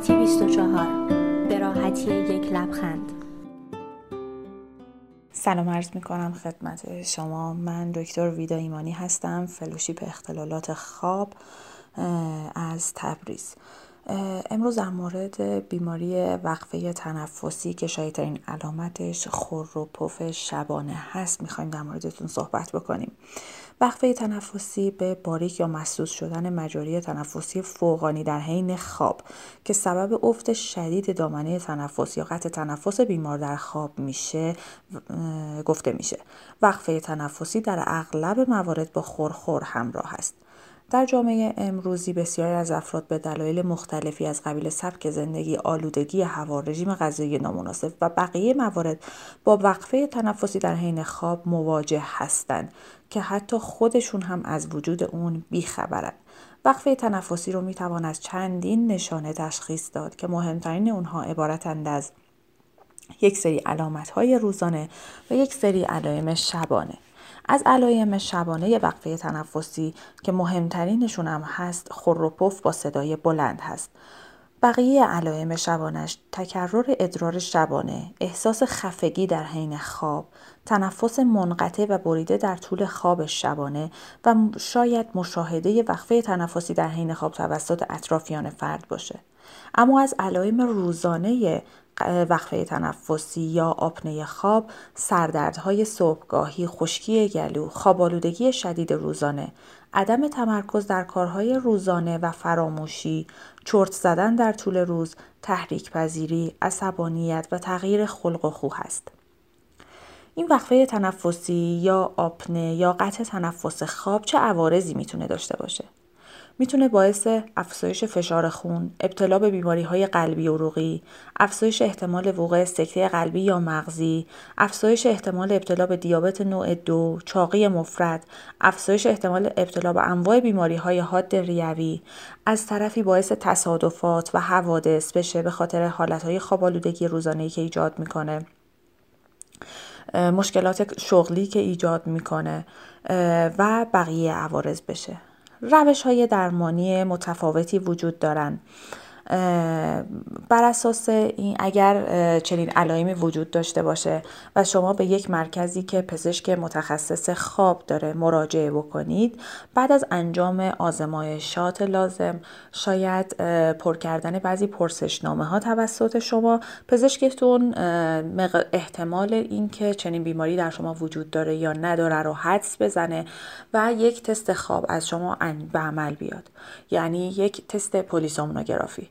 سلامتی 24 به راحتی یک لبخند. سلام عرض می کنم خدمت شما. من دکتر ویدا ایمانی هستم فلوشیپ اختلالات خواب از تبریز. امروز در مورد بیماری وقفه تنفسی که شایدترین علامتش خور و پف شبانه هست می‌خوایم در موردتون صحبت بکنیم. وقفه تنفسی به باریک یا مسدود شدن مجاری تنفسی فوقانی در حین خواب که سبب افت شدید دامنه تنفس یا قطع تنفس بیمار در خواب میشه گفته میشه. وقفه تنفسی در اغلب موارد با خورخور همراه است. در جامعه امروزی بسیاری از افراد به دلایل مختلفی از قبیل سبک زندگی، آلودگی هوا، رژیم غذایی نامناسب و بقیه موارد با وقفه تنفسی در حین خواب مواجه هستند که حتی خودشون هم از وجود اون بیخبرند. وقفه تنفسی رو می‌توان از چندین نشانه تشخیص داد که مهمترین اونها عبارتند از یک سری علامت های روزانه و یک سری علائم شبانه. از علائم شبانه وقفه تنفسی که مهمترینشون هم هست خروپف با صدای بلند هست. بقیه علائم شبانش تکرر ادرار شبانه، احساس خفگی در حین خواب، تنفس منقطع و بریده در طول خواب شبانه و شاید مشاهده وقفه تنفسی در حین خواب توسط اطرافیان فرد باشه. اما از علائم روزانه وقفه تنفسی یا آپنه خواب، سردردهای صبحگاهی، خشکی گلو، خوابالودگی شدید روزانه، عدم تمرکز در کارهای روزانه و فراموشی، چرت زدن در طول روز، تحریک پذیری، عصبانیت و تغییر خلق و خو است. این وقفه تنفسی یا آپنه یا قطع تنفس خواب چه عوارضی می‌تونه داشته باشه؟ می‌تونه باعث افزایش فشار خون، ابتلا به بیماری های قلبی عروقی، افزایش احتمال وقوع سکته قلبی یا مغزی، افزایش احتمال ابتلا به دیابت نوع دو، چاقی مفرد، افزایش احتمال ابتلا به انواع بیماری های حاد ریوی، از طرفی باعث تصادفات و حوادث بشه به خاطر حالت های خوابالودگی روزانه که ایجاد می‌کنه. مشکلات شغلی که ایجاد می‌کنه و بقیه عوارض بشه روش های درمانی متفاوتی وجود دارند. بر اساس این اگر چنین علائمی وجود داشته باشه و شما به یک مرکزی که پزشک متخصص خواب داره مراجعه بکنید بعد از انجام آزمایشات لازم شاید پر کردن بعضی پرسشنامه ها توسط شما پزشکتون احتمال اینکه چنین بیماری در شما وجود داره یا نداره رو حدس بزنه و یک تست خواب از شما به عمل بیاد. یعنی یک تست پلیسومنوگرافی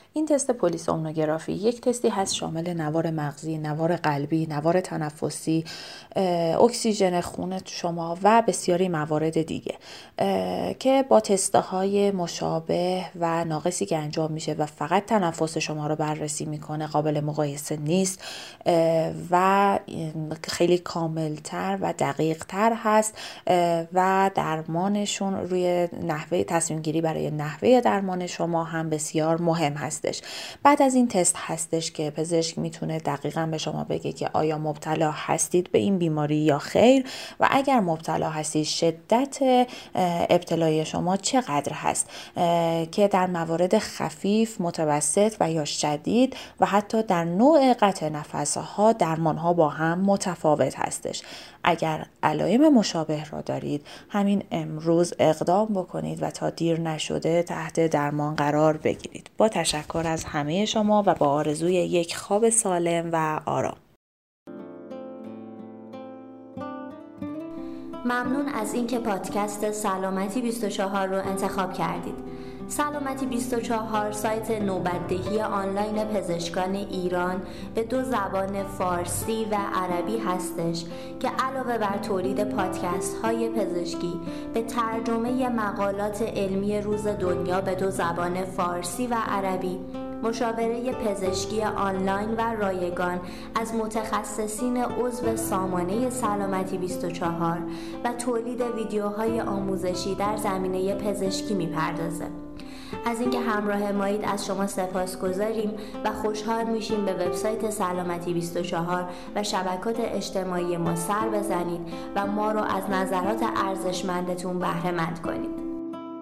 این تست پلیسومنوگرافی یک تستی هست شامل نوار مغزی، نوار قلبی، نوار تنفسی، اکسیژن خون شما و بسیاری موارد دیگه که با های مشابه و ناقصی که انجام میشه و فقط تنفس شما رو بررسی می‌کنه قابل مقایسه نیست و خیلی کاملتر و دقیقتر هست و درمانشون روی نحوه تصمیم گیری برای نحوه درمان شما هم بسیار مهم هست. بعد از این تست هستش که پزشک می‌تونه دقیقا به شما بگه که آیا مبتلا هستید به این بیماری یا خیر و اگر مبتلا هستید شدت ابتلای شما چقدر هست که در موارد خفیف متوسط و یا شدید و حتی در نوع قطع نفسها درمان ها با هم متفاوت هستش. اگر علائم مشابه را دارید همین امروز اقدام بکنید و تا دیر نشده تحت درمان قرار بگیرید. با تشکر از همه شما و با آرزوی یک خواب سالم و آرام. ممنون از اینکه پادکست سلامتی 24 رو انتخاب کردید. سلامتی 24 سایت نوبتدهی آنلاین پزشکان ایران به دو زبان فارسی و عربی هستش که علاوه بر تولید پادکست های پزشکی به ترجمه مقالات علمی روز دنیا به دو زبان فارسی و عربی مشاوره پزشکی آنلاین و رایگان از متخصصین عضو سامانه سلامتی 24 و تولید ویدیوهای آموزشی در زمینه پزشکی می‌پردازه. از اینکه همراه مایید از شما سپاس گذاریم و خوشحال میشیم به وبسایت سلامتی 24 و شبکات اجتماعی ما سر بزنید و ما رو از نظرات ارزشمندتون بهره مند کنید